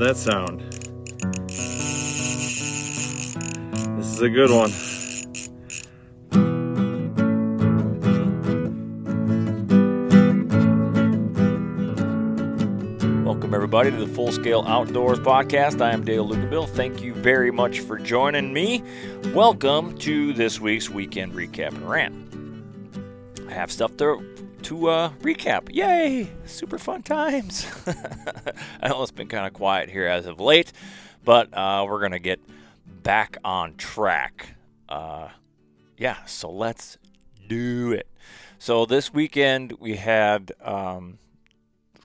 That sound. This is a good one. Welcome, everybody, to the Full Scale Outdoors Podcast. I am Dale Lucabill. Thank you very much for joining me. Welcome to this week's weekend recap and rant. I have stuff to to uh, recap. Yay! Super fun times. I know it's been kind of quiet here as of late, but uh, we're gonna get back on track. Uh, yeah, so let's do it. So this weekend we had um,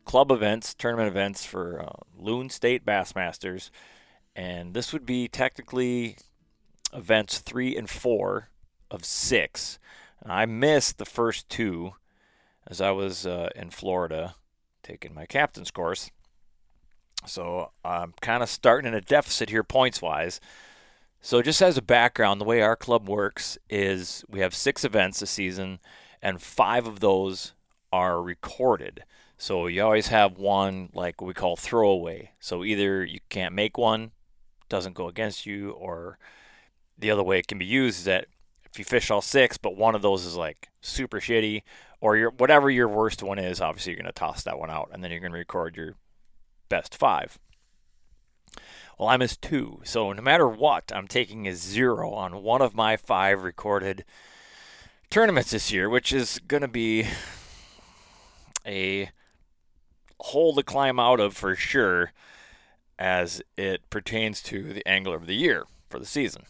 club events, tournament events for uh, Loon State Bassmasters, and this would be technically events three and four of six. I missed the first two as I was uh, in Florida taking my captain's course. So I'm kind of starting in a deficit here points wise. So just as a background, the way our club works is we have six events a season, and five of those are recorded. So you always have one like what we call throwaway. So either you can't make one, doesn't go against you, or the other way it can be used is that if you fish all six, but one of those is like super shitty, or your whatever your worst one is, obviously you're going to toss that one out, and then you're going to record your best five. Well, I missed two, so no matter what, I'm taking a zero on one of my five recorded tournaments this year, which is going to be a hole to climb out of for sure as it pertains to the angler of the year for the season.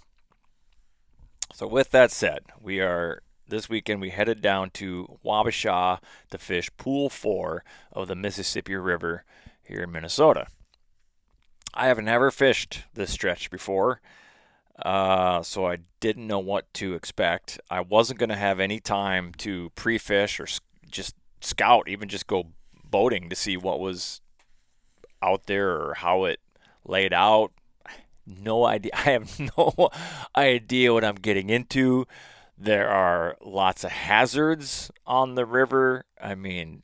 So with that said, we are this weekend we headed down to Wabasha to fish pool 4 of the Mississippi River here in Minnesota. I have never fished this stretch before. Uh, so I didn't know what to expect. I wasn't going to have any time to pre-fish or just scout, even just go boating to see what was out there or how it laid out. No idea. I have no idea what I'm getting into. There are lots of hazards on the river. I mean,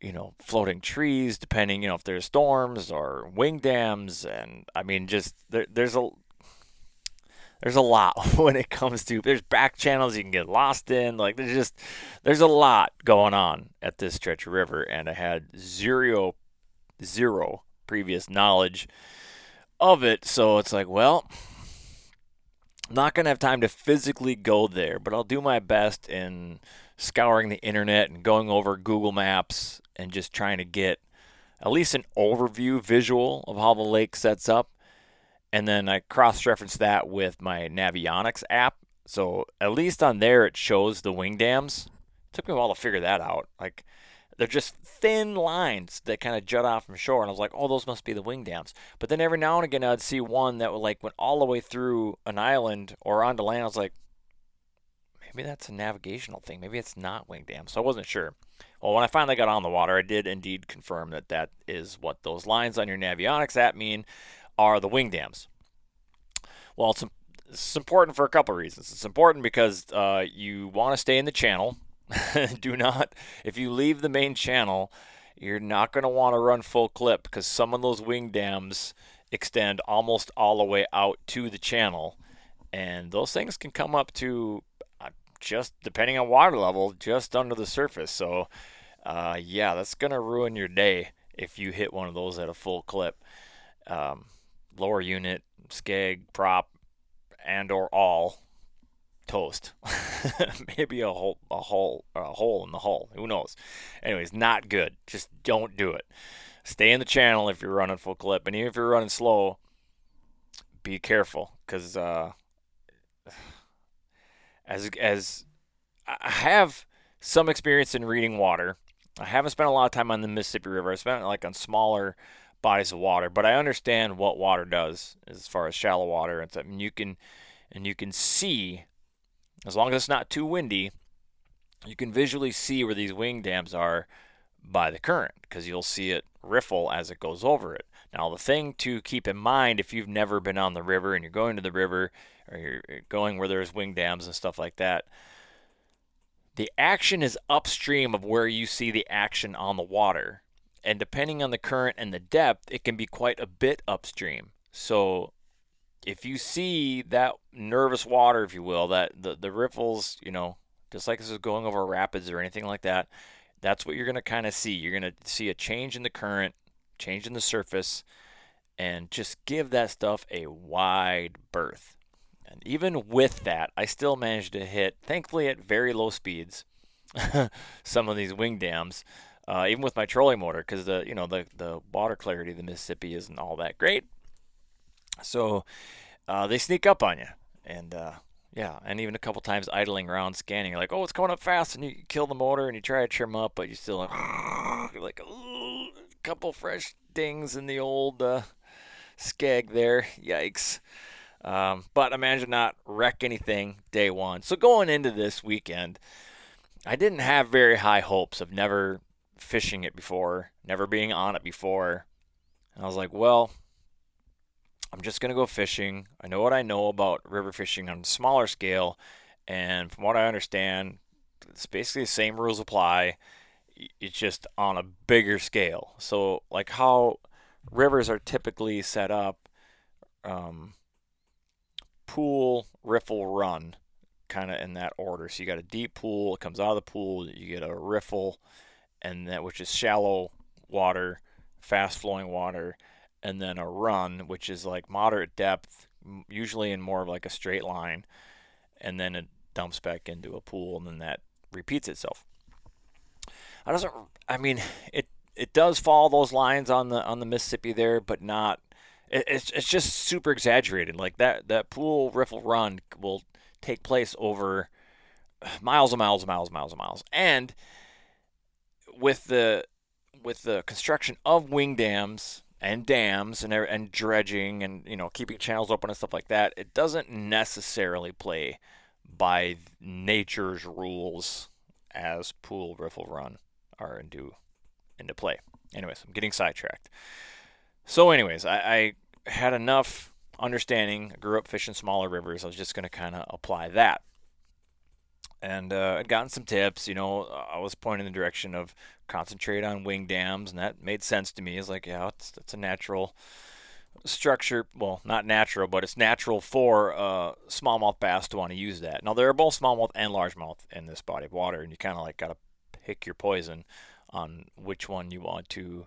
you know, floating trees, depending, you know, if there's storms or wing dams, and I mean, just there, there's a there's a lot when it comes to there's back channels you can get lost in like there's just there's a lot going on at this stretch of river and i had zero zero previous knowledge of it so it's like well not going to have time to physically go there but i'll do my best in scouring the internet and going over google maps and just trying to get at least an overview visual of how the lake sets up and then I cross reference that with my Navionics app. So at least on there, it shows the wing dams. It took me a while to figure that out. Like, they're just thin lines that kind of jut off from shore. And I was like, oh, those must be the wing dams. But then every now and again, I'd see one that would like went all the way through an island or onto land. I was like, maybe that's a navigational thing. Maybe it's not wing dams. So I wasn't sure. Well, when I finally got on the water, I did indeed confirm that that is what those lines on your Navionics app mean are the wing dams. Well, it's, it's important for a couple of reasons. It's important because uh, you want to stay in the channel. Do not, if you leave the main channel, you're not going to want to run full clip because some of those wing dams extend almost all the way out to the channel. And those things can come up to uh, just depending on water level, just under the surface. So, uh, yeah, that's going to ruin your day if you hit one of those at a full clip. Um, lower unit, skeg, prop, and or all toast. Maybe a hole, a hole, a hole in the hull. Who knows? Anyways, not good. Just don't do it. Stay in the channel if you're running full clip, and even if you're running slow, be careful because uh, as as I have some experience in reading water. I haven't spent a lot of time on the Mississippi River. I spent like on smaller bodies of water, but I understand what water does as far as shallow water and you can and you can see, as long as it's not too windy, you can visually see where these wing dams are by the current because you'll see it riffle as it goes over it. Now, the thing to keep in mind if you've never been on the river and you're going to the river or you're going where there's wing dams and stuff like that, the action is upstream of where you see the action on the water and depending on the current and the depth, it can be quite a bit upstream. So if you see that nervous water, if you will, that the, the riffles, you know, just like this is going over rapids or anything like that, that's what you're going to kind of see. You're going to see a change in the current, change in the surface, and just give that stuff a wide berth. And even with that, I still managed to hit, thankfully at very low speeds, some of these wing dams uh, even with my trolling motor, because the you know the the water clarity of the Mississippi isn't all that great. So uh, they sneak up on you, and uh, yeah, and even a couple times idling around scanning, you're like, oh, it's coming up fast, and you kill the motor and you try to trim up, but you still like, like, a couple fresh dings in the old uh, skeg there, yikes. Um, but I managed to not wreck anything day one. So going into this weekend, I didn't have very high hopes of never fishing it before, never being on it before. And I was like, well, just going to go fishing. I know what I know about river fishing on a smaller scale. And from what I understand, it's basically the same rules apply. It's just on a bigger scale. So, like how rivers are typically set up um, pool, riffle, run, kind of in that order. So, you got a deep pool, it comes out of the pool, you get a riffle, and that which is shallow water, fast flowing water, and then a run, which is like moderate depth, usually in more of like a straight line, and then it dumps back into a pool, and then that repeats itself. I doesn't. I mean, it it does follow those lines on the on the Mississippi there, but not. It, it's it's just super exaggerated. Like that that pool riffle run will take place over miles and miles and miles and miles and miles, and with the with the construction of wing dams and dams and and dredging and you know keeping channels open and stuff like that, it doesn't necessarily play by nature's rules as pool riffle run are into into play. Anyways, I'm getting sidetracked. So, anyways, I, I had enough understanding. I grew up fishing smaller rivers. I was just going to kind of apply that and uh, I'd gotten some tips. You know, I was pointing in the direction of concentrate on wing dams, and that made sense to me. It's like, yeah, it's, it's a natural structure. Well, not natural, but it's natural for uh, smallmouth bass to want to use that. Now, there are both smallmouth and largemouth in this body of water, and you kind of like got to pick your poison on which one you want to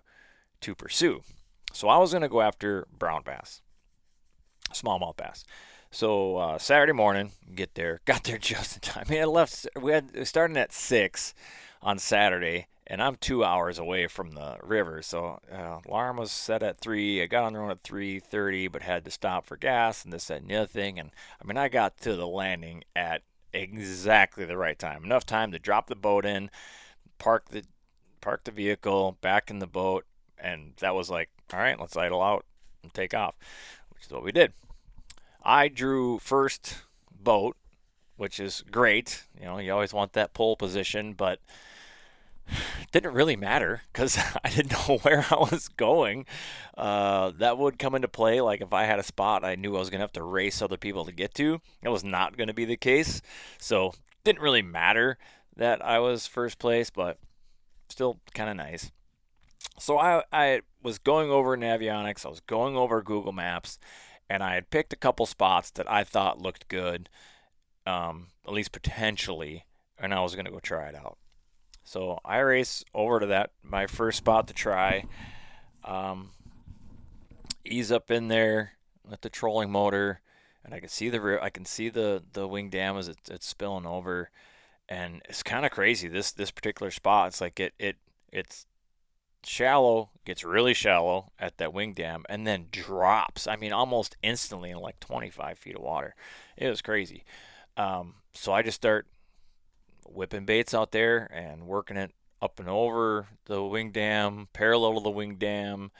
to pursue. So I was going to go after brown bass, smallmouth bass. So uh, Saturday morning, get there, got there just in time. We had left. We had starting at six on Saturday, and I'm two hours away from the river. So uh, alarm was set at three. I got on the road at three thirty, but had to stop for gas and this that, and the other thing. And I mean, I got to the landing at exactly the right time, enough time to drop the boat in, park the park the vehicle, back in the boat, and that was like, all right, let's idle out and take off, which is what we did. I drew first boat, which is great. You know, you always want that pole position, but didn't really matter because I didn't know where I was going. Uh, that would come into play. Like if I had a spot I knew I was going to have to race other people to get to, it was not going to be the case. So didn't really matter that I was first place, but still kind of nice. So I, I was going over Navionics, I was going over Google Maps, and I had picked a couple spots that I thought looked good, um, at least potentially, and I was going to go try it out. So I race over to that my first spot to try. Um, ease up in there with the trolling motor, and I can see the I can see the the wing dam as it's, it's spilling over, and it's kind of crazy. This this particular spot, it's like it it it's shallow, gets really shallow at that wing dam, and then drops. I mean, almost instantly in like 25 feet of water. It was crazy. Um, so I just start whipping baits out there and working it up and over the wing dam, parallel to the wing dam,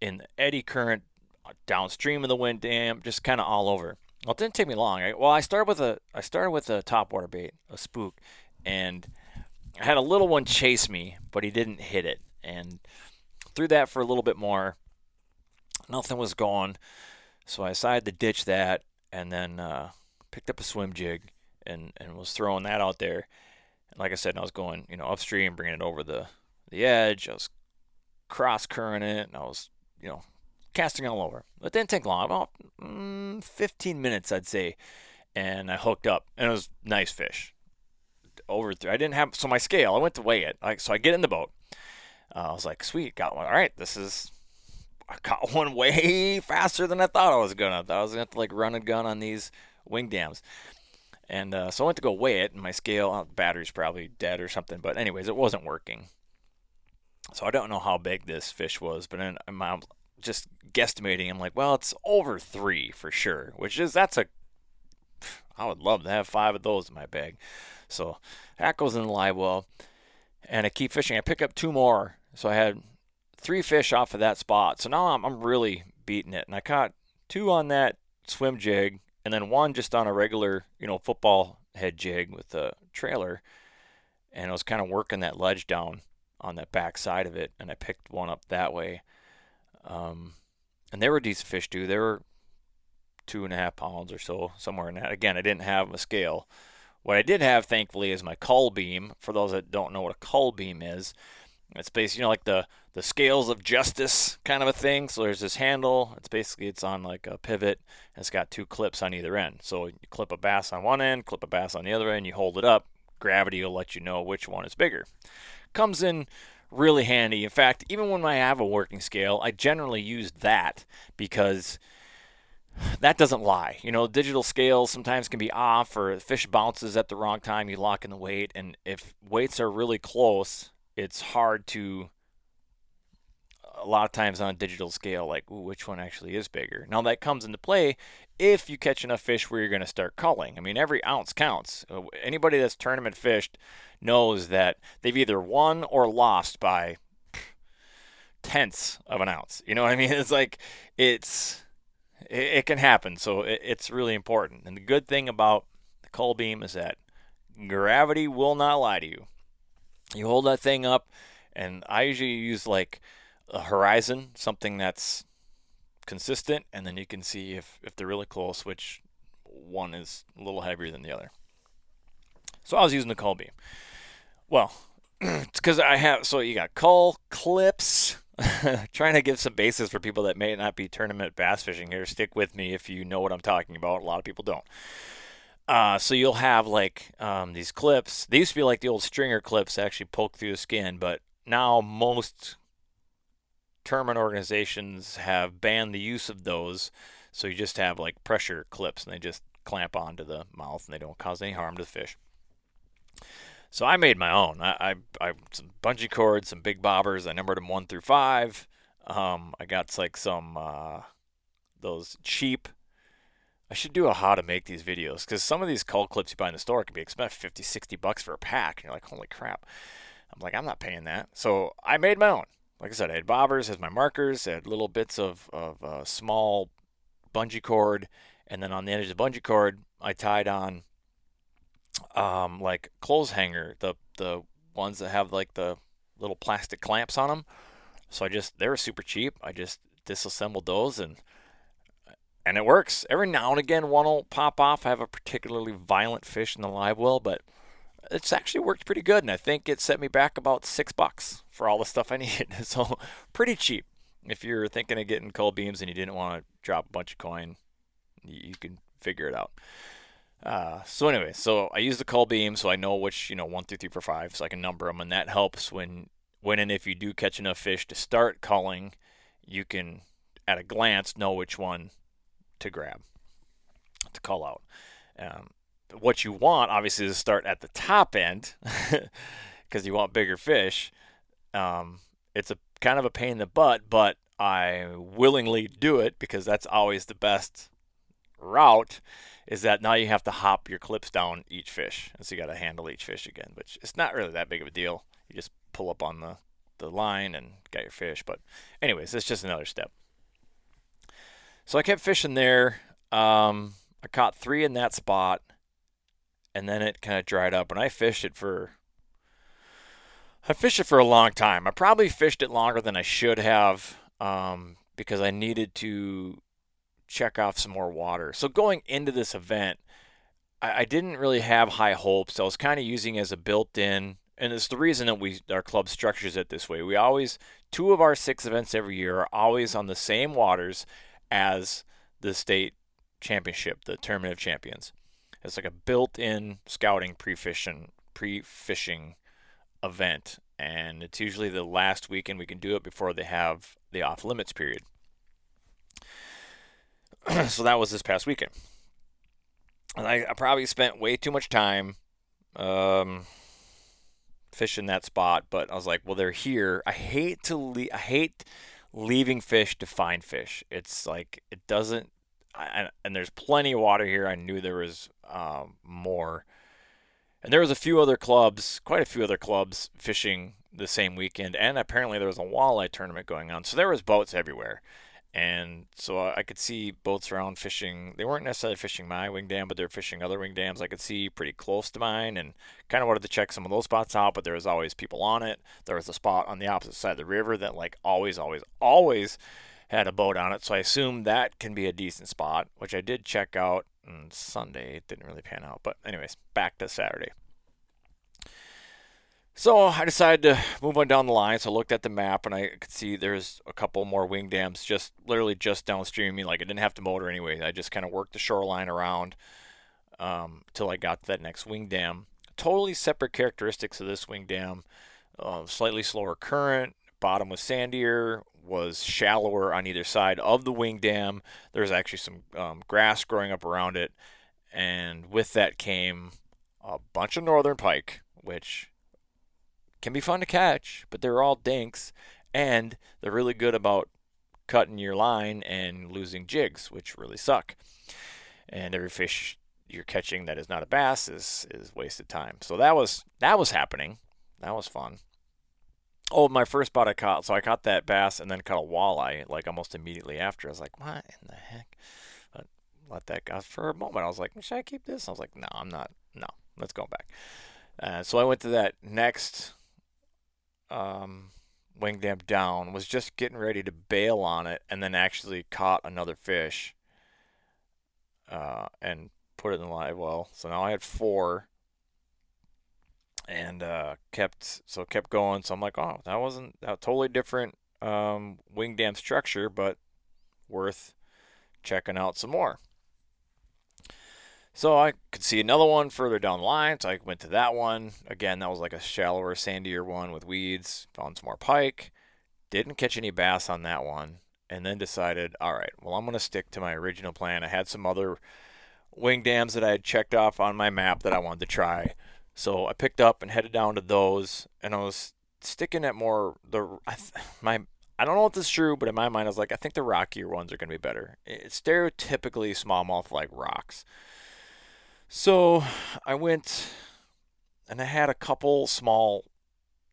in the eddy current downstream of the wing dam, just kind of all over. Well, it didn't take me long. Well, I started with a I started with a topwater bait, a spook, and I had a little one chase me, but he didn't hit it, and threw that for a little bit more. Nothing was going, so I decided to ditch that, and then uh, picked up a swim jig and and was throwing that out there. And like I said, I was going you know upstream, bringing it over the the edge. I was cross current it, and I was you know casting all over. It didn't take long, about mm, 15 minutes, I'd say, and I hooked up, and it was nice fish. Over three. I didn't have so my scale. I went to weigh it. Like so, I get in the boat. Uh, I was like, sweet, got one. All right, this is. I caught one way faster than I thought I was gonna. I thought I was gonna have to like run a gun on these wing dams. And uh, so I went to go weigh it, and my scale, uh, battery's probably dead or something. But anyways, it wasn't working. So I don't know how big this fish was, but I'm just guesstimating. I'm like, well, it's over three for sure, which is that's a. I would love to have five of those in my bag. So that goes in the live well, and I keep fishing. I pick up two more, so I had three fish off of that spot. So now I'm I'm really beating it, and I caught two on that swim jig and then one just on a regular, you know, football head jig with a trailer. And I was kind of working that ledge down on that back side of it, and I picked one up that way. Um, and they were decent fish too. They were two and a half pounds or so, somewhere in that. Again, I didn't have a scale. What I did have, thankfully, is my cull beam. For those that don't know what a cull beam is, it's basically you know like the the scales of justice kind of a thing. So there's this handle. It's basically it's on like a pivot. It's got two clips on either end. So you clip a bass on one end, clip a bass on the other end. You hold it up. Gravity will let you know which one is bigger. Comes in really handy. In fact, even when I have a working scale, I generally use that because that doesn't lie. You know, digital scales sometimes can be off or fish bounces at the wrong time. You lock in the weight, and if weights are really close, it's hard to a lot of times on a digital scale like which one actually is bigger? Now that comes into play if you catch enough fish where you're going to start culling. I mean every ounce counts. Uh, anybody that's tournament fished knows that they've either won or lost by tenths of an ounce. You know what i mean? It's like it's it, it can happen. So it, it's really important. And the good thing about the cull beam is that gravity will not lie to you you hold that thing up, and I usually use like a horizon, something that's consistent, and then you can see if, if they're really close, which one is a little heavier than the other. So I was using the cull beam. Well, it's because I have, so you got cull clips. trying to give some basis for people that may not be tournament bass fishing here. Stick with me if you know what I'm talking about. A lot of people don't. Uh, so you'll have like um, these clips. They used to be like the old stringer clips that actually poke through the skin, but now most tournament organizations have banned the use of those. So you just have like pressure clips, and they just clamp onto the mouth, and they don't cause any harm to the fish. So I made my own. I, I, I some bungee cords, some big bobbers. I numbered them one through five. Um, I got like some uh, those cheap. I should do a how to make these videos because some of these cull clips you buy in the store can be expensive, 50, 60 bucks for a pack. And you're like, holy crap. I'm like, I'm not paying that. So I made my own. Like I said, I had bobbers as my markers, had little bits of, of uh, small bungee cord, and then on the end of the bungee cord, I tied on um, like clothes hanger, the the ones that have like the little plastic clamps on them. So I just they were super cheap. I just disassembled those and and it works. Every now and again one will pop off. I have a particularly violent fish in the live well, but it's actually worked pretty good and I think it set me back about six bucks for all the stuff I needed. So pretty cheap. If you're thinking of getting cull beams and you didn't want to drop a bunch of coin, you can figure it out. Uh, so anyway, so I use the cull beam so I know which you know one, two, three, five, so I can number them, and that helps when when and if you do catch enough fish to start culling, you can at a glance know which one to grab to call out. Um, what you want obviously is to start at the top end because you want bigger fish. Um, it's a kind of a pain in the butt, but I willingly do it because that's always the best route is that now you have to hop your clips down each fish. And so you got to handle each fish again, which it's not really that big of a deal. You just pull up on the, the line and got your fish. But, anyways, it's just another step. So I kept fishing there. Um, I caught three in that spot, and then it kind of dried up. And I fished it for. I fished it for a long time. I probably fished it longer than I should have um, because I needed to check off some more water. So going into this event, I, I didn't really have high hopes. I was kind of using as a built-in, and it's the reason that we our club structures it this way. We always two of our six events every year are always on the same waters as the state championship, the tournament of champions. It's like a built-in scouting pre-fishing pre-fishing event, and it's usually the last weekend we can do it before they have the off limits period. so that was this past weekend. And I, I probably spent way too much time um, fishing that spot, but I was like, well, they're here. I hate to leave. I hate leaving fish to find fish. It's like it doesn't. I, and there's plenty of water here. I knew there was um, more, and there was a few other clubs, quite a few other clubs fishing the same weekend, and apparently there was a walleye tournament going on. So there was boats everywhere. And so uh, I could see boats around fishing. They weren't necessarily fishing my wing dam, but they're fishing other wing dams I could see pretty close to mine and kind of wanted to check some of those spots out, but there was always people on it. There was a spot on the opposite side of the river that like always, always, always had a boat on it. So I assumed that can be a decent spot, which I did check out on Sunday. It didn't really pan out. But anyways, back to Saturday. So I decided to move on down the line. So I looked at the map and I could see there's a couple more wing dams just literally just downstream me. Like I didn't have to motor anyway. I just kind of worked the shoreline around um, till I got to that next wing dam. Totally separate characteristics of this wing dam. Uh, slightly slower current. Bottom was sandier. Was shallower on either side of the wing dam. There's actually some um, grass growing up around it, and with that came a bunch of northern pike, which can be fun to catch, but they're all dinks, and they're really good about cutting your line and losing jigs, which really suck. And every fish you're catching that is not a bass is is wasted time. So that was that was happening. That was fun. Oh, my first spot I caught. So I caught that bass and then caught a walleye like almost immediately after. I was like, what in the heck? Let that go for a moment. I was like, should I keep this? I was like, no, I'm not. No, let's go back. Uh, so I went to that next um, wing dam down, was just getting ready to bail on it, and then actually caught another fish uh, and put it in the live well. So now I had four, and uh, kept so kept going. So I'm like, oh, that wasn't that totally different um, wing dam structure, but worth checking out some more. So I could see another one further down the line, so I went to that one. Again, that was like a shallower, sandier one with weeds. Found some more pike. Didn't catch any bass on that one, and then decided, all right, well, I'm going to stick to my original plan. I had some other wing dams that I had checked off on my map that I wanted to try. So I picked up and headed down to those, and I was sticking at more the I th- my I don't know if this is true, but in my mind I was like I think the rockier ones are going to be better. It's stereotypically smallmouth like rocks. So I went and I had a couple small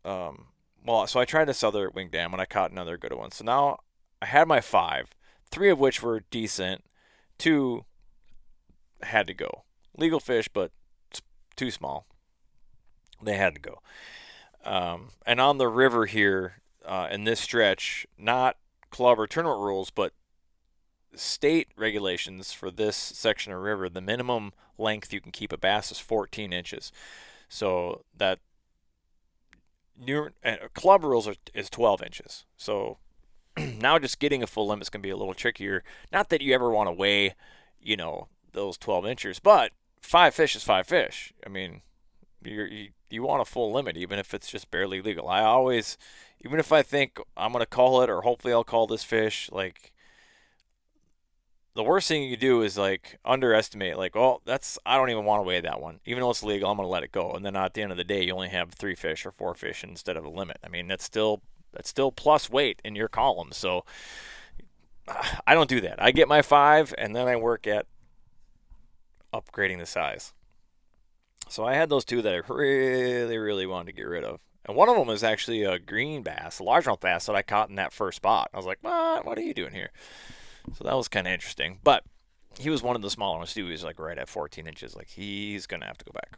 um well so I tried this other wing dam and I caught another good one. So now I had my five, three of which were decent, two had to go. Legal fish, but too small. They had to go. Um, and on the river here, uh, in this stretch, not club or tournament rules, but state regulations for this section of river, the minimum length you can keep a bass is 14 inches. So that new uh, club rules are, is 12 inches. So now just getting a full limit is going to be a little trickier. Not that you ever want to weigh, you know, those 12 inches, but five fish is five fish. I mean, you you want a full limit, even if it's just barely legal. I always, even if I think I'm gonna call it, or hopefully I'll call this fish, like the worst thing you do is like underestimate. Like, oh, that's I don't even want to weigh that one, even though it's legal. I'm gonna let it go, and then at the end of the day, you only have three fish or four fish instead of a limit. I mean, that's still that's still plus weight in your column. So I don't do that. I get my five, and then I work at upgrading the size. So I had those two that I really, really wanted to get rid of. And one of them is actually a green bass, a largemouth bass that I caught in that first spot. I was like, what? What are you doing here? So that was kind of interesting. But he was one of the smaller ones too. He was like right at 14 inches. Like he's gonna have to go back.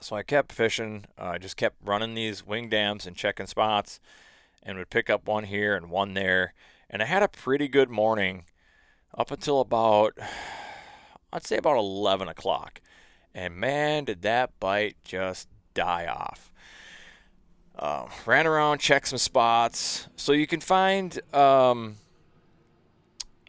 So I kept fishing. Uh, I uh, just kept running these wing dams and checking spots, and would pick up one here and one there. And I had a pretty good morning up until about, I'd say about 11 o'clock. And man, did that bite just die off. Uh, ran around, checked some spots. So you can find um,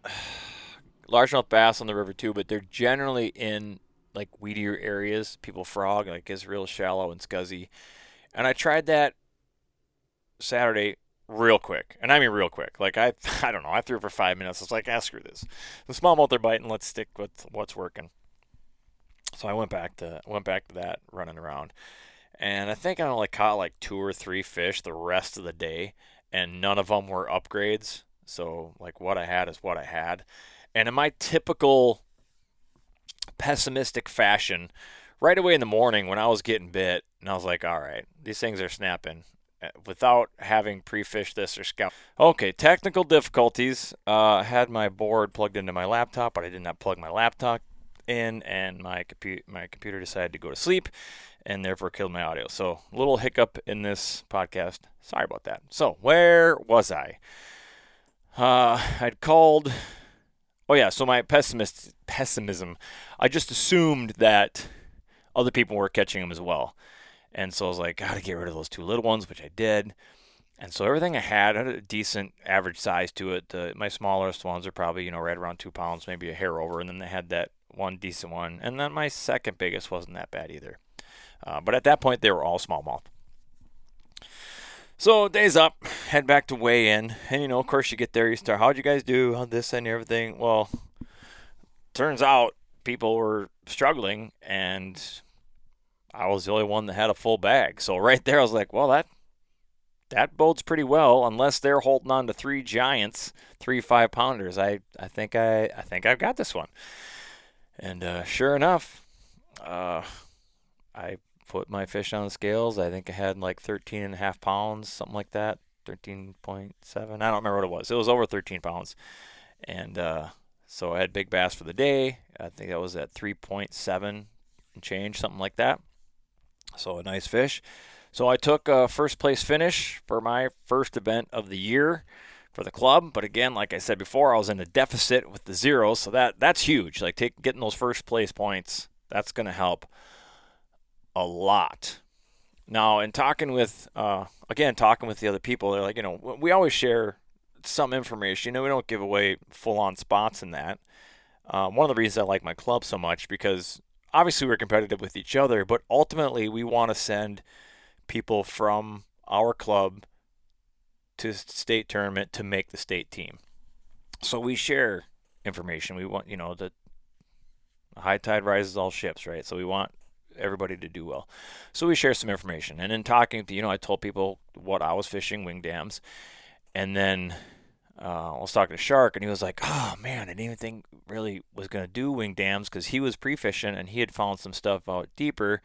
largemouth bass on the river too, but they're generally in like weedier areas. People frog, like it's real shallow and scuzzy. And I tried that Saturday real quick, and I mean real quick. Like I, I don't know, I threw for five minutes. I was like, ah, screw this. The smallmouth are biting. Let's stick with what's working. So I went back to went back to that running around, and I think I only caught like two or three fish the rest of the day, and none of them were upgrades. So like what I had is what I had, and in my typical pessimistic fashion, right away in the morning when I was getting bit, and I was like, all right, these things are snapping uh, without having pre-fished this or scout. Okay, technical difficulties. Uh, I had my board plugged into my laptop, but I did not plug my laptop in, and my computer my computer decided to go to sleep, and therefore killed my audio. So a little hiccup in this podcast. Sorry about that. So where was I? Uh, I'd called. Oh yeah, so my pessimist pessimism. I just assumed that other people were catching them as well, and so I was like, gotta get rid of those two little ones, which I did. And so everything I had had a decent average size to it. My smallest ones are probably you know right around two pounds, maybe a hair over, and then they had that one decent one, and then my second biggest wasn't that bad either. Uh, but at that point, they were all smallmouth. So days up, head back to weigh in, and you know, of course, you get there, you start. How'd you guys do? This and everything? Well, turns out people were struggling, and I was the only one that had a full bag. So right there, I was like, well, that that bodes pretty well, unless they're holding on to three giants, three five pounders. I I think I I think I've got this one. And uh, sure enough, uh, I put my fish on the scales. I think I had like 13 and a half pounds, something like that. 13.7. I don't remember what it was. It was over 13 pounds. And uh, so I had big bass for the day. I think that was at 3.7 and change, something like that. So a nice fish. So I took a first place finish for my first event of the year for the club. But again, like I said before, I was in a deficit with the zeros, so that that's huge. Like take, getting those first place points, that's going to help a lot. Now, in talking with, uh, again, talking with the other people, they're like, you know, we always share some information. You know, we don't give away full-on spots in that. Um, one of the reasons I like my club so much because obviously we're competitive with each other, but ultimately we want to send people from our club to state tournament to make the state team. So we share information. We want, you know, the high tide rises all ships, right? So we want everybody to do well. So we share some information. And in talking to, you know, I told people what I was fishing, wing dams. And then uh, I was talking to Shark, and he was like, oh, man, I didn't even think really was going to do wing dams because he was pre-fishing and he had found some stuff out deeper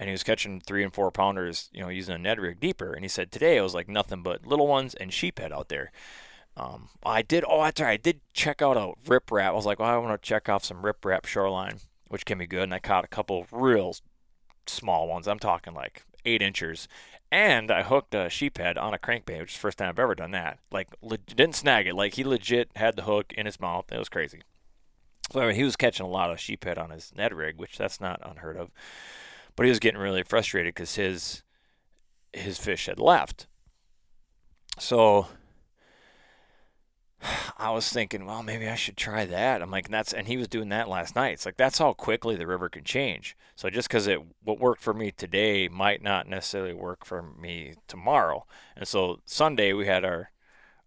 and he was catching three and four pounders, you know, using a Ned rig deeper. And he said today it was like nothing but little ones and sheephead out there. Um, I did. Oh, that's right. I did check out a rip rap. I was like, well, I want to check off some rip rap shoreline, which can be good. And I caught a couple real small ones. I'm talking like eight inches. And I hooked a sheephead on a crankbait, which is the first time I've ever done that. Like, le- didn't snag it. Like, he legit had the hook in his mouth. It was crazy. So, I mean, he was catching a lot of sheephead on his Ned rig, which that's not unheard of. But he was getting really frustrated because his his fish had left. So I was thinking, well, maybe I should try that. I'm like, that's and he was doing that last night. It's like that's how quickly the river can change. So just because it what worked for me today might not necessarily work for me tomorrow. And so Sunday we had our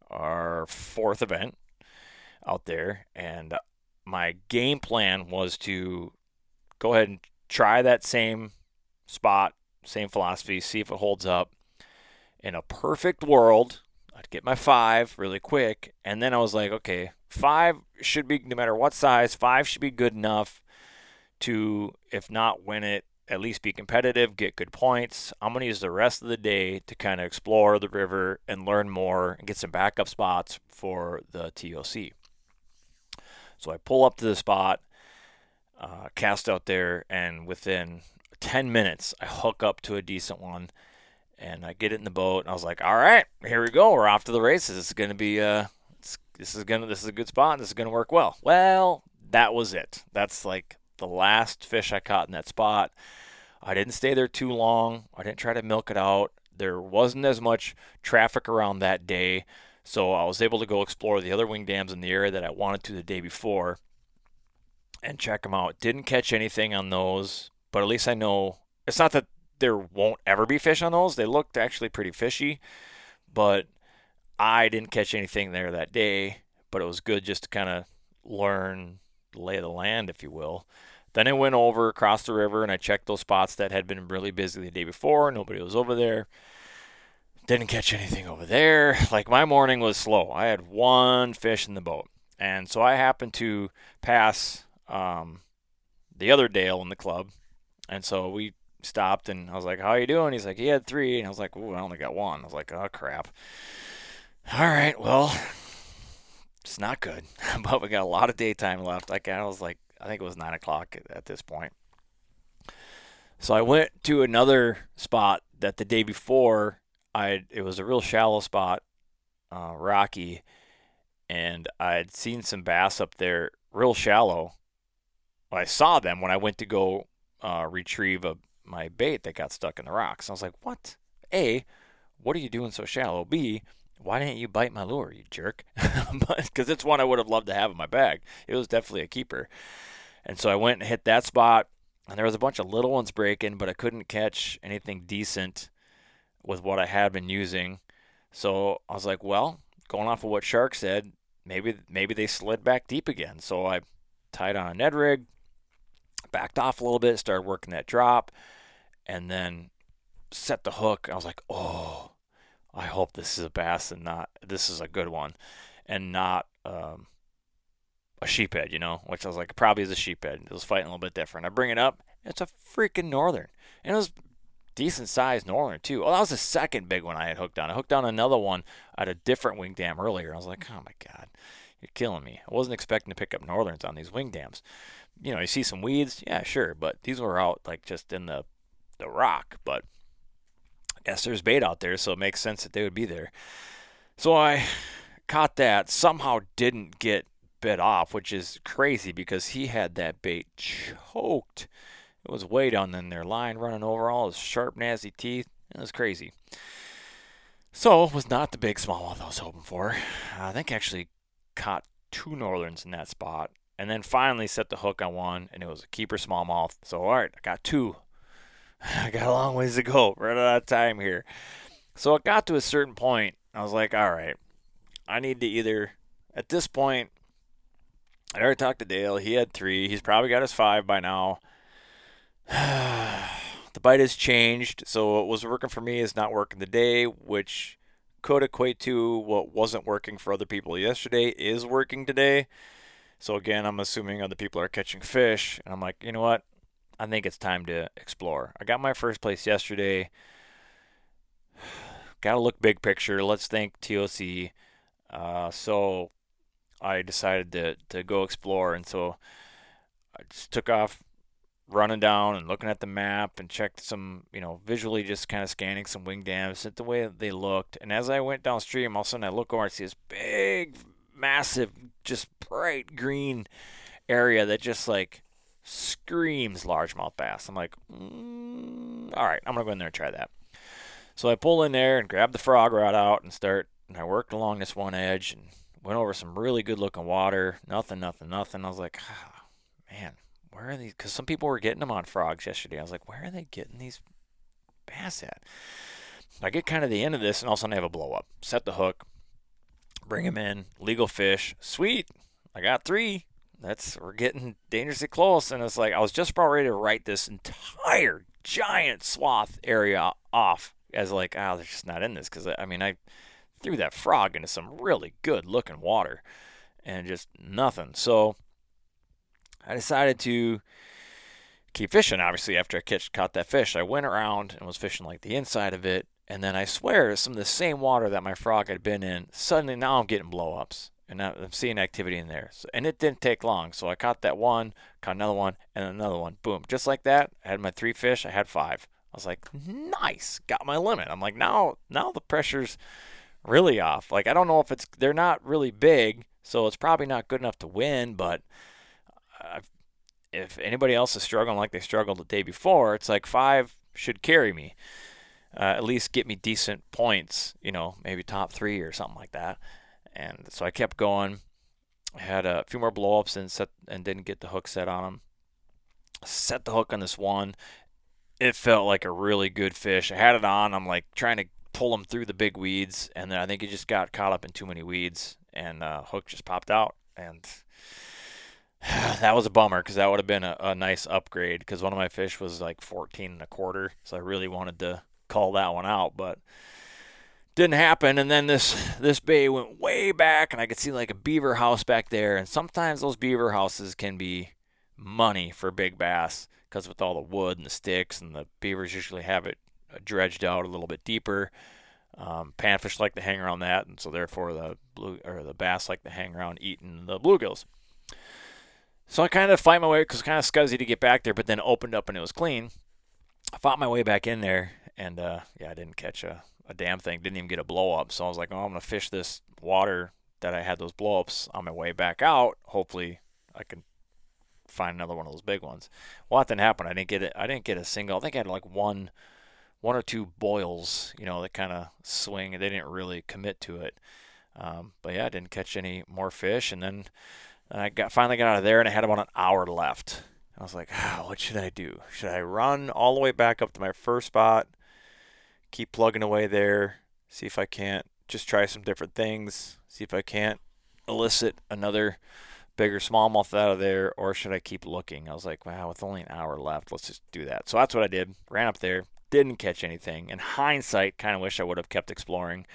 our fourth event out there, and my game plan was to go ahead and try that same spot, same philosophy, see if it holds up. In a perfect world, I'd get my five really quick. And then I was like, okay, five should be, no matter what size, five should be good enough to, if not win it, at least be competitive, get good points. I'm going to use the rest of the day to kind of explore the river and learn more and get some backup spots for the TOC. So I pull up to the spot, uh, cast out there, and within 10 minutes, I hook up to a decent one and I get it in the boat. And I was like, all right, here we go. We're off to the races. Is going to be, uh, this is to, this is a good spot. This is to work well. Well, that was it. That's like the last fish I caught in that spot. I didn't stay there too long. I didn't try to milk it out. There wasn't as much traffic around that day. So I was able to go explore the other wing dams in the area that I wanted to the day before and check them out. Didn't catch anything on those, but at least I know it's not that there won't ever be fish on those. They looked actually pretty fishy, but I didn't catch anything there that day. But it was good just to kind of learn the lay of the land, if you will. Then I went over across the river and I checked those spots that had been really busy the day before. Nobody was over there. Didn't catch anything over there. Like my morning was slow. I had one fish in the boat. And so I happened to pass um, the other Dale in the club. And so we stopped and I was like, How you doing? He's like, He had three. And I was like, Ooh, I only got one. I was like, Oh, crap. All right, well, it's not good. but we got a lot of daytime left. I was like, I think it was nine o'clock at this point. So I went to another spot that the day before I it was a real shallow spot, uh, rocky, and I had seen some bass up there, real shallow. I saw them when I went to go uh, retrieve a my bait that got stuck in the rocks. I was like, what? A, what are you doing so shallow? B, why didn't you bite my lure, you jerk? Because it's one I would have loved to have in my bag. It was definitely a keeper. And so I went and hit that spot, and there was a bunch of little ones breaking, but I couldn't catch anything decent with what I had been using. So I was like, well, going off of what Shark said, maybe maybe they slid back deep again. So I tied on a Ned rig, backed off a little bit, started working that drop, and then set the hook. I was like, oh, I hope this is a bass and not this is a good one, and not um, a sheephead, you know, which I was like, probably is a sheephead. It was fighting a little bit different. I bring it up, it's a freaking northern, and it was decent sized northern too. Oh, that was the second big one I had hooked on. I hooked on another one at a different wing dam earlier. I was like, oh my god, you're killing me. I wasn't expecting to pick up northerns on these wing dams you know, you see some weeds, yeah, sure, but these were out like just in the the rock. But I guess there's bait out there, so it makes sense that they would be there. So I caught that. Somehow didn't get bit off, which is crazy because he had that bait choked. It was way down in their line, running over all his sharp, nasty teeth. It was crazy. So it was not the big smallmouth I was hoping for. I think I actually caught two northerns in that spot and then finally set the hook on one, and it was a keeper smallmouth. So, all right, I got two. I got a long ways to go. Right out of time here. So it got to a certain point. I was like, all right, I need to either, at this point, I already talked to Dale. He had three. He's probably got his five by now. the bite has changed. So what was working for me is not working today, which could equate to what wasn't working for other people yesterday is working today. So again, I'm assuming other people are catching fish, and I'm like, you know what? I think it's time to explore. I got my first place yesterday. Got to look big picture. Let's think TOC. Uh, so I decided to to go explore, and so I just took off running down and looking at the map and checked some, you know, visually just kind of scanning some wing dams at the way they looked. And as I went downstream, all of a sudden I look over and see this big, massive, just bright green area that just like screams largemouth bass. I'm like, mm, all right, I'm gonna go in there and try that. So I pull in there and grab the frog rod out and start. And I worked along this one edge and went over some really good looking water. Nothing, nothing, nothing. I was like, oh, man, where are these? Because some people were getting them on frogs yesterday. I was like, where are they getting these bass at? I get kind of the end of this, and all of a sudden I have a blow up. Set the hook, bring them in, legal fish. Sweet, I got three. That's we're getting dangerously close, and it's like I was just about ready to write this entire giant swath area off as like, oh, they're just not in this because I mean I threw that frog into some really good looking water and just nothing. So I decided to keep fishing. Obviously, after I catch, caught that fish, I went around and was fishing like the inside of it. And then I swear, some of the same water that my frog had been in, suddenly now I'm getting blowups. And I'm seeing activity in there. So, and it didn't take long. So I caught that one, caught another one, and another one. Boom. Just like that, I had my three fish. I had five. I was like, nice. Got my limit. I'm like, now, now the pressure's really off. Like, I don't know if it's, they're not really big. So it's probably not good enough to win, but uh, if anybody else is struggling like they struggled the day before, it's like five should carry me. Uh, at least get me decent points, you know, maybe top three or something like that. And so I kept going. I had a few more blowups and set and didn't get the hook set on them. Set the hook on this one. It felt like a really good fish. I had it on. I'm like trying to pull him through the big weeds, and then I think he just got caught up in too many weeds, and uh, hook just popped out. And that was a bummer because that would have been a, a nice upgrade because one of my fish was like 14 and a quarter. So I really wanted to call that one out, but didn't happen. And then this this bay went way back, and I could see like a beaver house back there. And sometimes those beaver houses can be money for big bass because with all the wood and the sticks, and the beavers usually have it dredged out a little bit deeper. Um, panfish like to hang around that, and so therefore the blue or the bass like to hang around eating the bluegills. So I kind of fight my way because kind of scuzzy to get back there, but then opened up and it was clean. I fought my way back in there, and uh, yeah, I didn't catch a, a damn thing. Didn't even get a blow up. So I was like, oh, I'm gonna fish this water that I had those blow ups on my way back out. Hopefully, I can find another one of those big ones. Well, that didn't happen. I didn't get it. I didn't get a single. I think I had like one, one or two boils. You know, that kind of swing. They didn't really commit to it. Um, but yeah, I didn't catch any more fish, and then and I got finally got out of there, and I had about an hour left. I was like, oh, what should I do? Should I run all the way back up to my first spot, keep plugging away there, see if I can't just try some different things, see if I can't elicit another bigger smallmouth out of there, or should I keep looking? I was like, wow, with only an hour left, let's just do that. So that's what I did. Ran up there, didn't catch anything. In hindsight, kind of wish I would have kept exploring.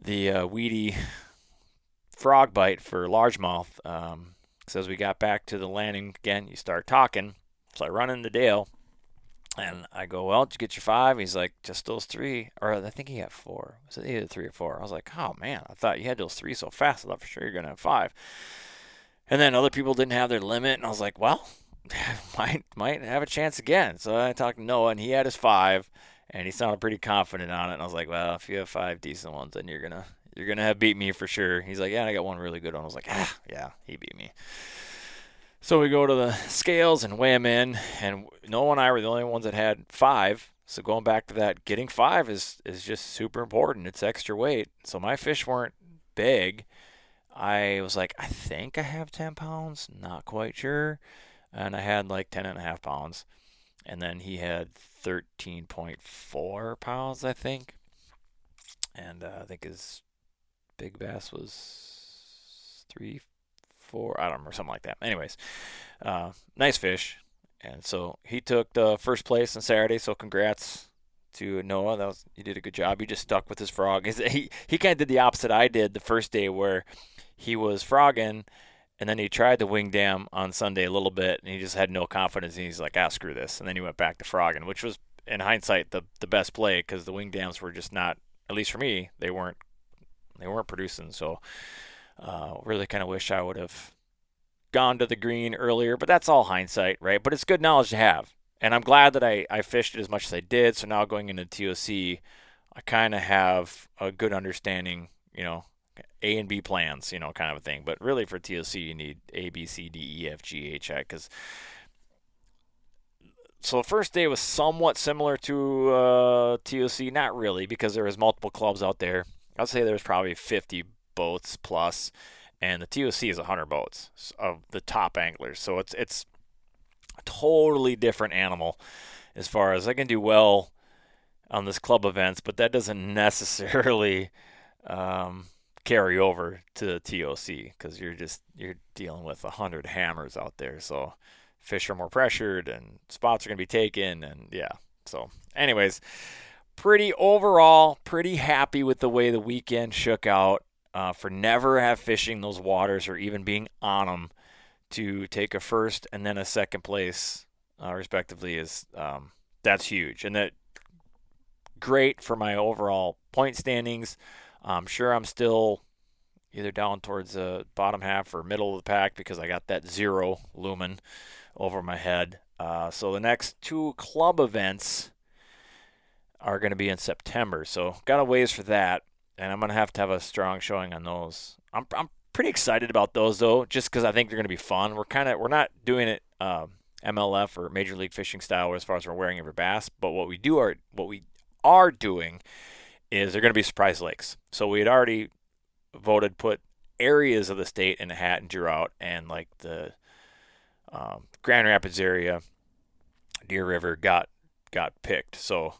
The uh, weedy frog bite for largemouth. Um, so as we got back to the landing again, you start talking. So I run into Dale, and I go, "Well, did you get your five? He's like, "Just those three, or I think he had four. Was it either three or four? I was like, "Oh man, I thought you had those three so fast. I thought for sure you're gonna have five. And then other people didn't have their limit, and I was like, "Well, might might have a chance again." So I talked to Noah, and he had his five, and he sounded pretty confident on it. And I was like, "Well, if you have five decent ones, then you're gonna you're gonna have beat me for sure. He's like, yeah, I got one really good one. I was like, ah, yeah, he beat me. So we go to the scales and weigh him in, and Noah and I were the only ones that had five. So going back to that, getting five is is just super important. It's extra weight. So my fish weren't big. I was like, I think I have 10 pounds, not quite sure. And I had like 10 and a half pounds. And then he had 13.4 pounds, I think. And uh, I think his Big Bass was three, four, I don't remember, something like that. Anyways, uh, nice fish. And so he took the first place on Saturday. So congrats to Noah. That was he did a good job. He just stuck with his frog. He he kind of did the opposite I did the first day, where he was frogging, and then he tried the wing dam on Sunday a little bit, and he just had no confidence. And he's like, ah, screw this. And then he went back to frogging, which was in hindsight the the best play because the wing dams were just not, at least for me, they weren't they weren't producing. So uh, really kind of wish I would have gone to the green earlier, but that's all hindsight, right? But it's good knowledge to have. And I'm glad that I, I fished it as much as I did. So now going into TOC, I kind of have a good understanding, you know, A and B plans, you know, kind of a thing. But really for TOC, you need A, B, C, D, E, F, G, H, I, because so the first day was somewhat similar to uh, TOC, not really, because there was multiple clubs out there. I'd say there was probably 50 boats plus, and the TOC is 100 boats of the top anglers. So it's it's a totally different animal as far as I can do well on this club events, but that doesn't necessarily um, carry over to the TOC because you're just you're dealing with 100 hammers out there. So fish are more pressured and spots are going to be taken and yeah. So anyways, pretty overall pretty happy with the way the weekend shook out uh, for never have fishing those waters or even being on them to take a first and then a second place uh, respectively is um, that's huge. And that great for my overall point standings. I'm sure i'm still either down towards the bottom half or middle of the pack because i got that zero lumen over my head. Uh, so the next two club events are going to be in september. So got a ways for that and I'm gonna have to have a strong showing on those. I'm I'm pretty excited about those though, just because I think they're gonna be fun. We're kind of we're not doing it uh, um, MLF or Major League Fishing style as far as we're wearing every bass, but what we do are what we are doing is they're gonna be surprise lakes. So we had already voted put areas of the state in a hat and drew out, and like the um, Grand Rapids area, Deer River got got picked. So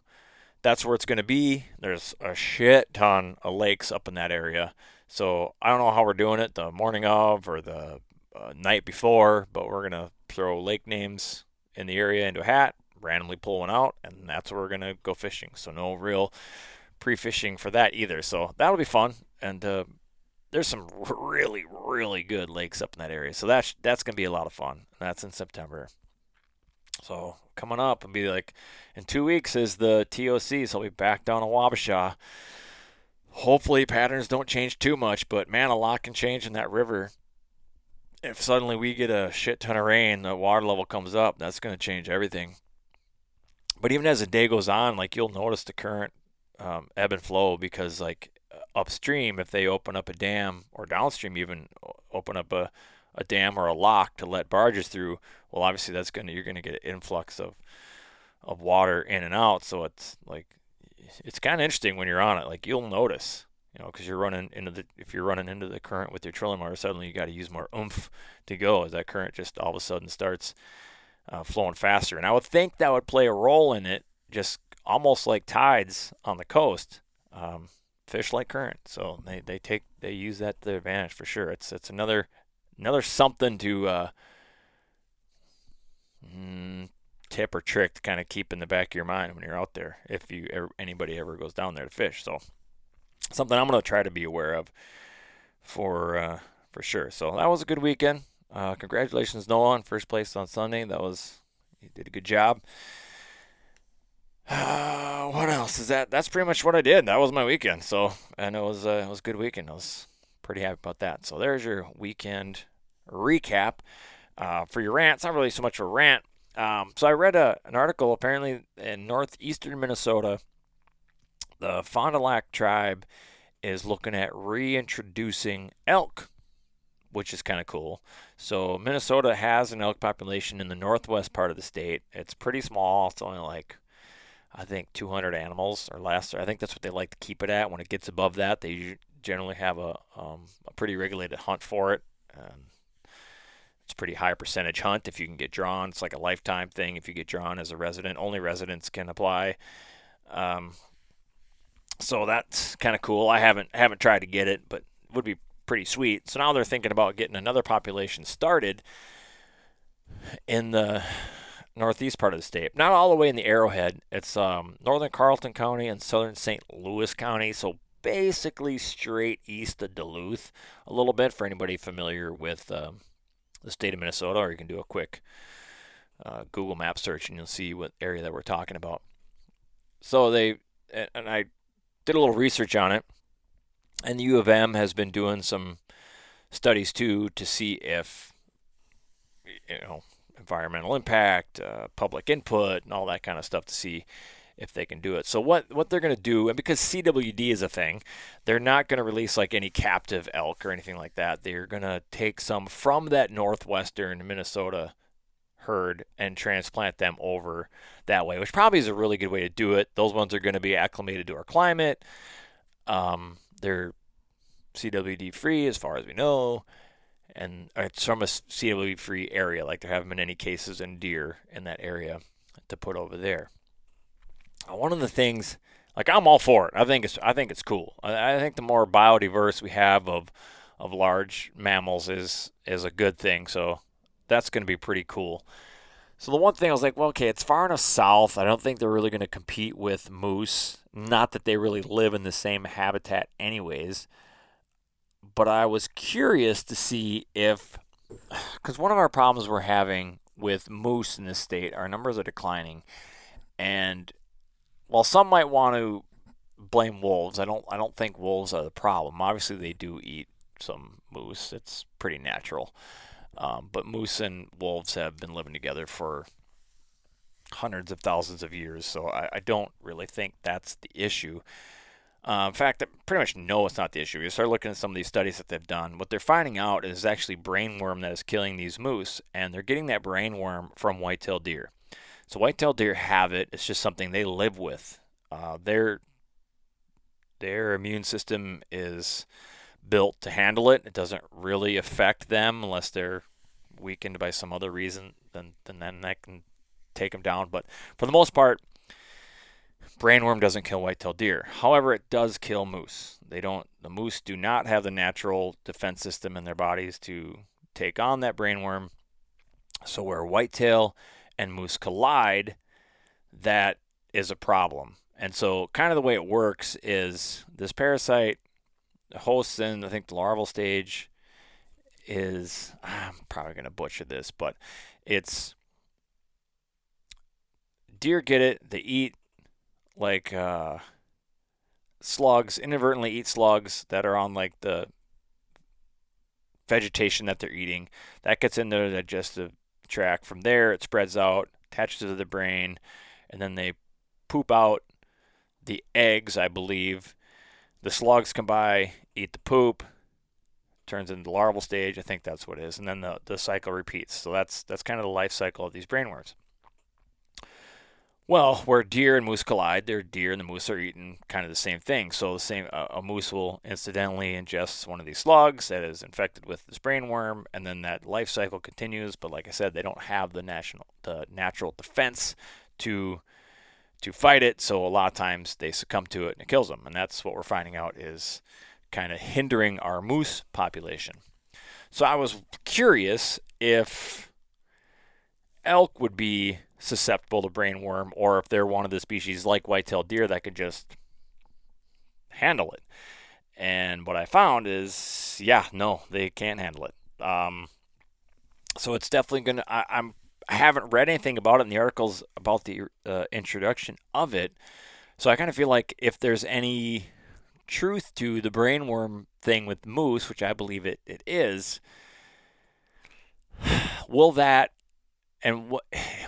that's where it's going to be. There's a shit ton of lakes up in that area. So I don't know how we're doing it the morning of or the uh, night before, but we're going to throw lake names in the area into a hat, randomly pull one out, and that's where we're going to go fishing. So no real pre fishing for that either. So that'll be fun. And uh, there's some really, really good lakes up in that area. So that's, that's going to be a lot of fun. And that's in September. So coming up and be like, in two weeks is the TOC, so I'll be back down to Wabasha. Hopefully patterns don't change too much, but man, a lot can change in that river. If suddenly we get a shit ton of rain, the water level comes up, that's going to change everything. But even as the day goes on, like you'll notice the current um, ebb and flow because like upstream, if they open up a dam or downstream even open up a a dam or a lock to let barges through, well, obviously that's gonna you're gonna get an influx of of water in and out. So it's like it's kind of interesting when you're on it. Like you'll notice, you know, because you're running into the if you're running into the current with your trolling motor, suddenly you got to use more oomph to go as that current just all of a sudden starts uh, flowing faster. And I would think that would play a role in it, just almost like tides on the coast. Um, fish like current, so they, they take they use that to their advantage for sure. It's it's another another something to uh, mm, tip or trick to kind of keep in the back of your mind when you're out there if you anybody ever goes down there to fish. So something I'm going to try to be aware of for uh, for sure. So that was a good weekend. Uh, congratulations, Noah, on first place on Sunday. That was you did a good job. Uh, what else is that? That's pretty much what I did. That was my weekend. So and it was uh, it was a good weekend. I was pretty happy about that. So there's your weekend recap. Uh, for your rant, it's not really so much a rant. Um, so I read a, an article apparently in northeastern Minnesota, the Fond du Lac tribe is looking at reintroducing elk, which is kind of cool. So Minnesota has an elk population in the northwest part of the state. It's pretty small. It's only like I think 200 animals or less. I think that's what they like to keep it at. When it gets above that, they generally have a, um, a pretty regulated hunt for it. And it's a pretty high percentage hunt if you can get drawn. It's like a lifetime thing if you get drawn as a resident. Only residents can apply. Um, so that's kind of cool. I haven't haven't tried to get it, but it would be pretty sweet. So now they're thinking about getting another population started in the northeast part of the state. Not all the way in the Arrowhead. It's um, northern Carlton County and southern St. Louis County. So basically straight east of Duluth, a little bit for anybody familiar with um, the state of Minnesota, or you can do a quick uh, Google map search and you'll see what area that we're talking about. So they, and I did a little research on it, and the U of M has been doing some studies too to see if, you know, environmental impact, uh, public input, and all that kind of stuff to see if they can do it. So what what they're going to do, and because CWD is a thing, they're not going to release like any captive elk or anything like that. They're going to take some from that northwestern Minnesota herd and transplant them over that way, which probably is a really good way to do it. Those ones are going to be acclimated to our climate. Um, they're CWD free as far as we know, and it's from a CWD free area. Like there haven't been any cases in deer in that area to put over there. Uh, one of the things, like I'm all for it. I think it's I think it's cool. I, I think the more biodiverse we have of of large mammals is is a good thing. So that's going to be pretty cool. So the one thing I was like, well, okay, it's far enough south. I don't think they're really going to compete with moose. Not that they really live in the same habitat, anyways. But I was curious to see if, because one of our problems we're having with moose in this state, our numbers are declining, and while some might want to blame wolves, I don't. I don't think wolves are the problem. Obviously, they do eat some moose. It's pretty natural. Um, but moose and wolves have been living together for hundreds of thousands of years, so I, I don't really think that's the issue. Uh, in fact, I pretty much know it's not the issue. You start looking at some of these studies that they've done. What they're finding out is actually brainworm that is killing these moose, and they're getting that brainworm from white-tailed deer. So white-tailed deer have it. It's just something they live with. Uh, their their immune system is built to handle it. It doesn't really affect them unless they're weakened by some other reason. Then, then, that can take them down. But for the most part, brainworm doesn't kill white-tailed deer. However, it does kill moose. They don't. The moose do not have the natural defense system in their bodies to take on that brainworm. So where whitetail and moose collide, that is a problem. And so, kind of the way it works is this parasite hosts in, I think, the larval stage is, I'm probably going to butcher this, but it's deer get it. They eat like uh, slugs, inadvertently eat slugs that are on like the vegetation that they're eating. That gets into the digestive tract. From there, it spreads out, attaches to the brain, and then they poop out the eggs, I believe. The slugs come by, eat the poop, turns into the larval stage. I think that's what it is, and then the, the cycle repeats. So that's that's kind of the life cycle of these brainworms. Well, where deer and moose collide, their deer and the moose are eating kind of the same thing. So the same uh, a moose will incidentally ingest one of these slugs that is infected with this brainworm, and then that life cycle continues. But like I said, they don't have the national the natural defense to to fight it. So a lot of times they succumb to it and it kills them. And that's what we're finding out is kind of hindering our moose population. So I was curious if elk would be susceptible to brainworm or if they're one of the species like white-tailed deer that could just handle it. And what I found is, yeah, no, they can't handle it. Um, so it's definitely gonna. I, I'm I haven't read anything about it in the articles about the uh, introduction of it. So I kind of feel like if there's any truth to the brainworm thing with moose, which I believe it, it is, will that and what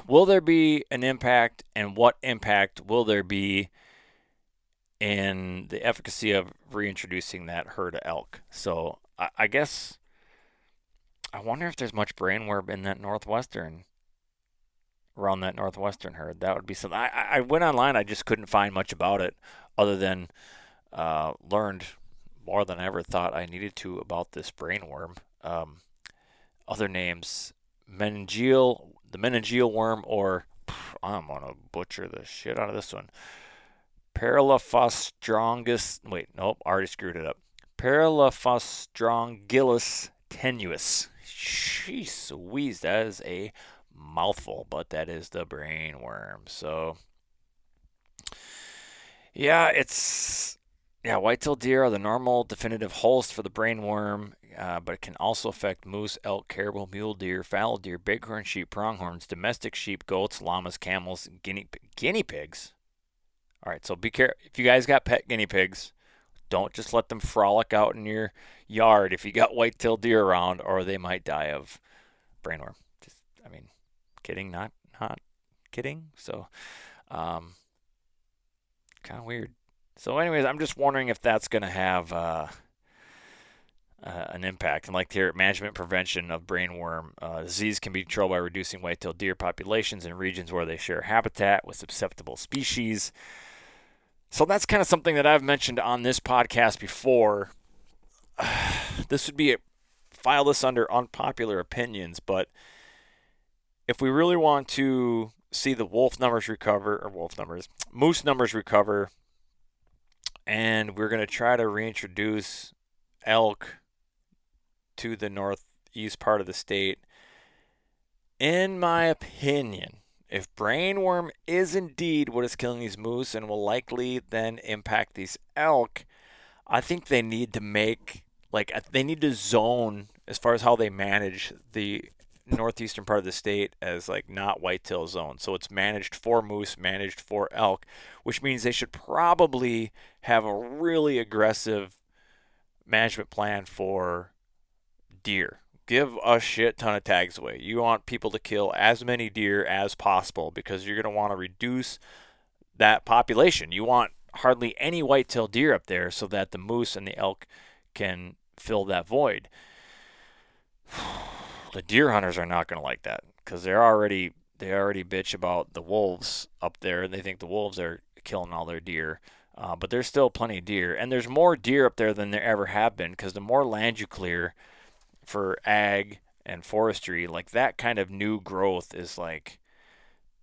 will there be an impact and what impact will there be in the efficacy of reintroducing that herd of elk? So I, I guess I wonder if there's much brainworm in that northwestern around that northwestern herd. That would be something. I, I went online. I just couldn't find much about it, other than uh, learned more than I ever thought I needed to about this brainworm. Um, other names: meningeal, the meningeal worm, or I'm gonna butcher the shit out of this one. Paralophostrongus. Wait, nope, already screwed it up. Parelaphostrongylus tenuis. Jeez Louise, that is a mouthful, but that is the brain worm. So, yeah, it's yeah, white-tailed deer are the normal definitive host for the brain worm, uh, but it can also affect moose, elk, caribou, mule deer, fallow deer, bighorn sheep, pronghorns, domestic sheep, goats, llamas, camels, guinea guinea pigs. All right, so be careful if you guys got pet guinea pigs. Don't just let them frolic out in your yard if you got white-tailed deer around, or they might die of brainworm. Just, I mean, kidding, not not kidding. So, um, kind of weird. So, anyways, I'm just wondering if that's going to have uh, uh, an impact. And like here, management prevention of brainworm uh, disease can be controlled by reducing white-tailed deer populations in regions where they share habitat with susceptible species. So that's kind of something that I've mentioned on this podcast before. this would be a, file this under unpopular opinions, but if we really want to see the wolf numbers recover or wolf numbers, moose numbers recover, and we're going to try to reintroduce elk to the northeast part of the state. In my opinion, if brainworm is indeed what is killing these moose and will likely then impact these elk, I think they need to make like they need to zone as far as how they manage the northeastern part of the state as like not whitetail zone. So it's managed for moose, managed for elk, which means they should probably have a really aggressive management plan for deer give a shit ton of tags away. You want people to kill as many deer as possible because you're going to want to reduce that population. You want hardly any white-tailed deer up there so that the moose and the elk can fill that void. the deer hunters are not going to like that because they're already they already bitch about the wolves up there and they think the wolves are killing all their deer. Uh, but there's still plenty of deer, and there's more deer up there than there ever have been because the more land you clear, for ag and forestry, like that kind of new growth is like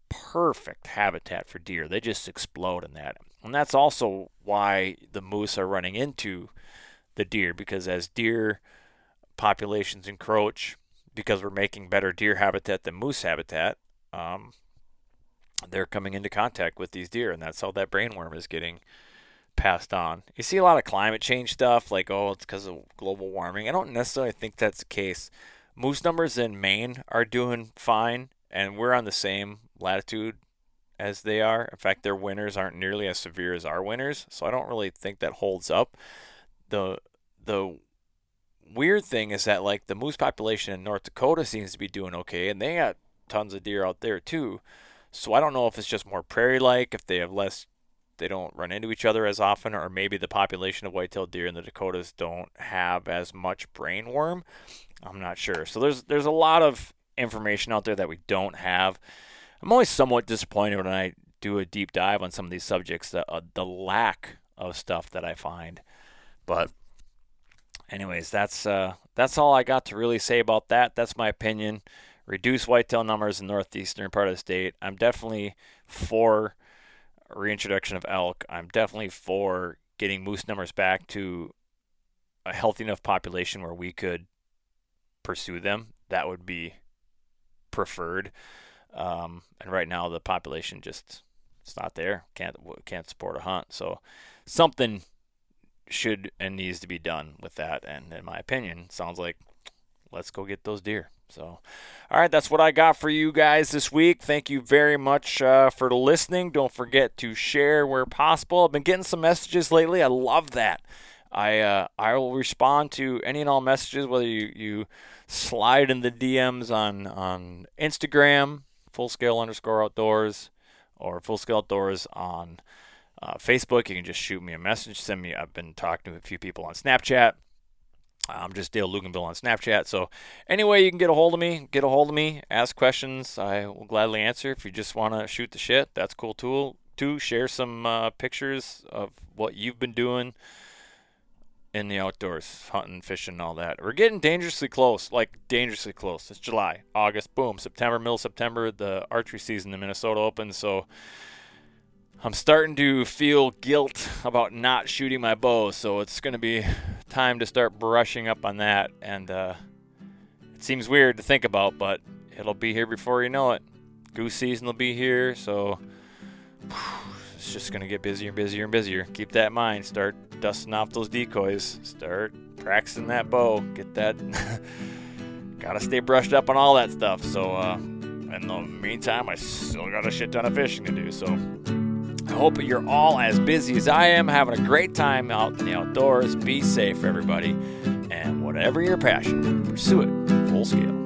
perfect habitat for deer. They just explode in that. And that's also why the moose are running into the deer because as deer populations encroach, because we're making better deer habitat than moose habitat, um, they're coming into contact with these deer, and that's how that brainworm is getting passed on. You see a lot of climate change stuff, like, oh, it's because of global warming. I don't necessarily think that's the case. Moose numbers in Maine are doing fine, and we're on the same latitude as they are. In fact, their winters aren't nearly as severe as our winters, so I don't really think that holds up. The the weird thing is that like the moose population in North Dakota seems to be doing okay, and they got tons of deer out there too. So I don't know if it's just more prairie like, if they have less they don't run into each other as often, or maybe the population of white-tailed deer in the Dakotas don't have as much brainworm. I'm not sure. So there's there's a lot of information out there that we don't have. I'm always somewhat disappointed when I do a deep dive on some of these subjects, the uh, the lack of stuff that I find. But anyways, that's uh, that's all I got to really say about that. That's my opinion. Reduce whitetail numbers in northeastern part of the state. I'm definitely for reintroduction of elk, I'm definitely for getting moose numbers back to a healthy enough population where we could pursue them. That would be preferred. Um, and right now, the population just it's not there. Can't can't support a hunt. So something should and needs to be done with that. And in my opinion, sounds like let's go get those deer. So, all right, that's what I got for you guys this week. Thank you very much uh, for listening. Don't forget to share where possible. I've been getting some messages lately. I love that. I uh, I will respond to any and all messages, whether you, you slide in the DMs on on Instagram, full scale underscore outdoors, or full scale outdoors on uh, Facebook. You can just shoot me a message. Send me. I've been talking to a few people on Snapchat. I'm just Dale Luganville on Snapchat. So, anyway, you can get a hold of me. Get a hold of me. Ask questions. I will gladly answer. If you just want to shoot the shit, that's cool too. To share some uh, pictures of what you've been doing in the outdoors, hunting, fishing, all that. We're getting dangerously close, like dangerously close. It's July, August, boom, September, middle September. The archery season in Minnesota opens. So I'm starting to feel guilt about not shooting my bow, so it's going to be time to start brushing up on that. And uh, it seems weird to think about, but it'll be here before you know it. Goose season will be here, so it's just going to get busier and busier and busier. Keep that in mind. Start dusting off those decoys. Start practicing that bow. Get that. gotta stay brushed up on all that stuff. So, uh, in the meantime, I still got a shit ton of fishing to do. So, I hope you're all as busy as I am, having a great time out in the outdoors. Be safe, everybody. And whatever your passion, pursue it full scale.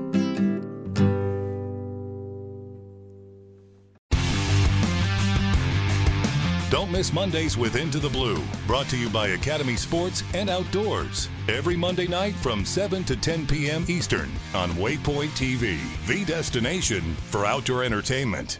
Don't miss Mondays with Into the Blue, brought to you by Academy Sports and Outdoors. Every Monday night from 7 to 10 p.m. Eastern on Waypoint TV, the destination for outdoor entertainment.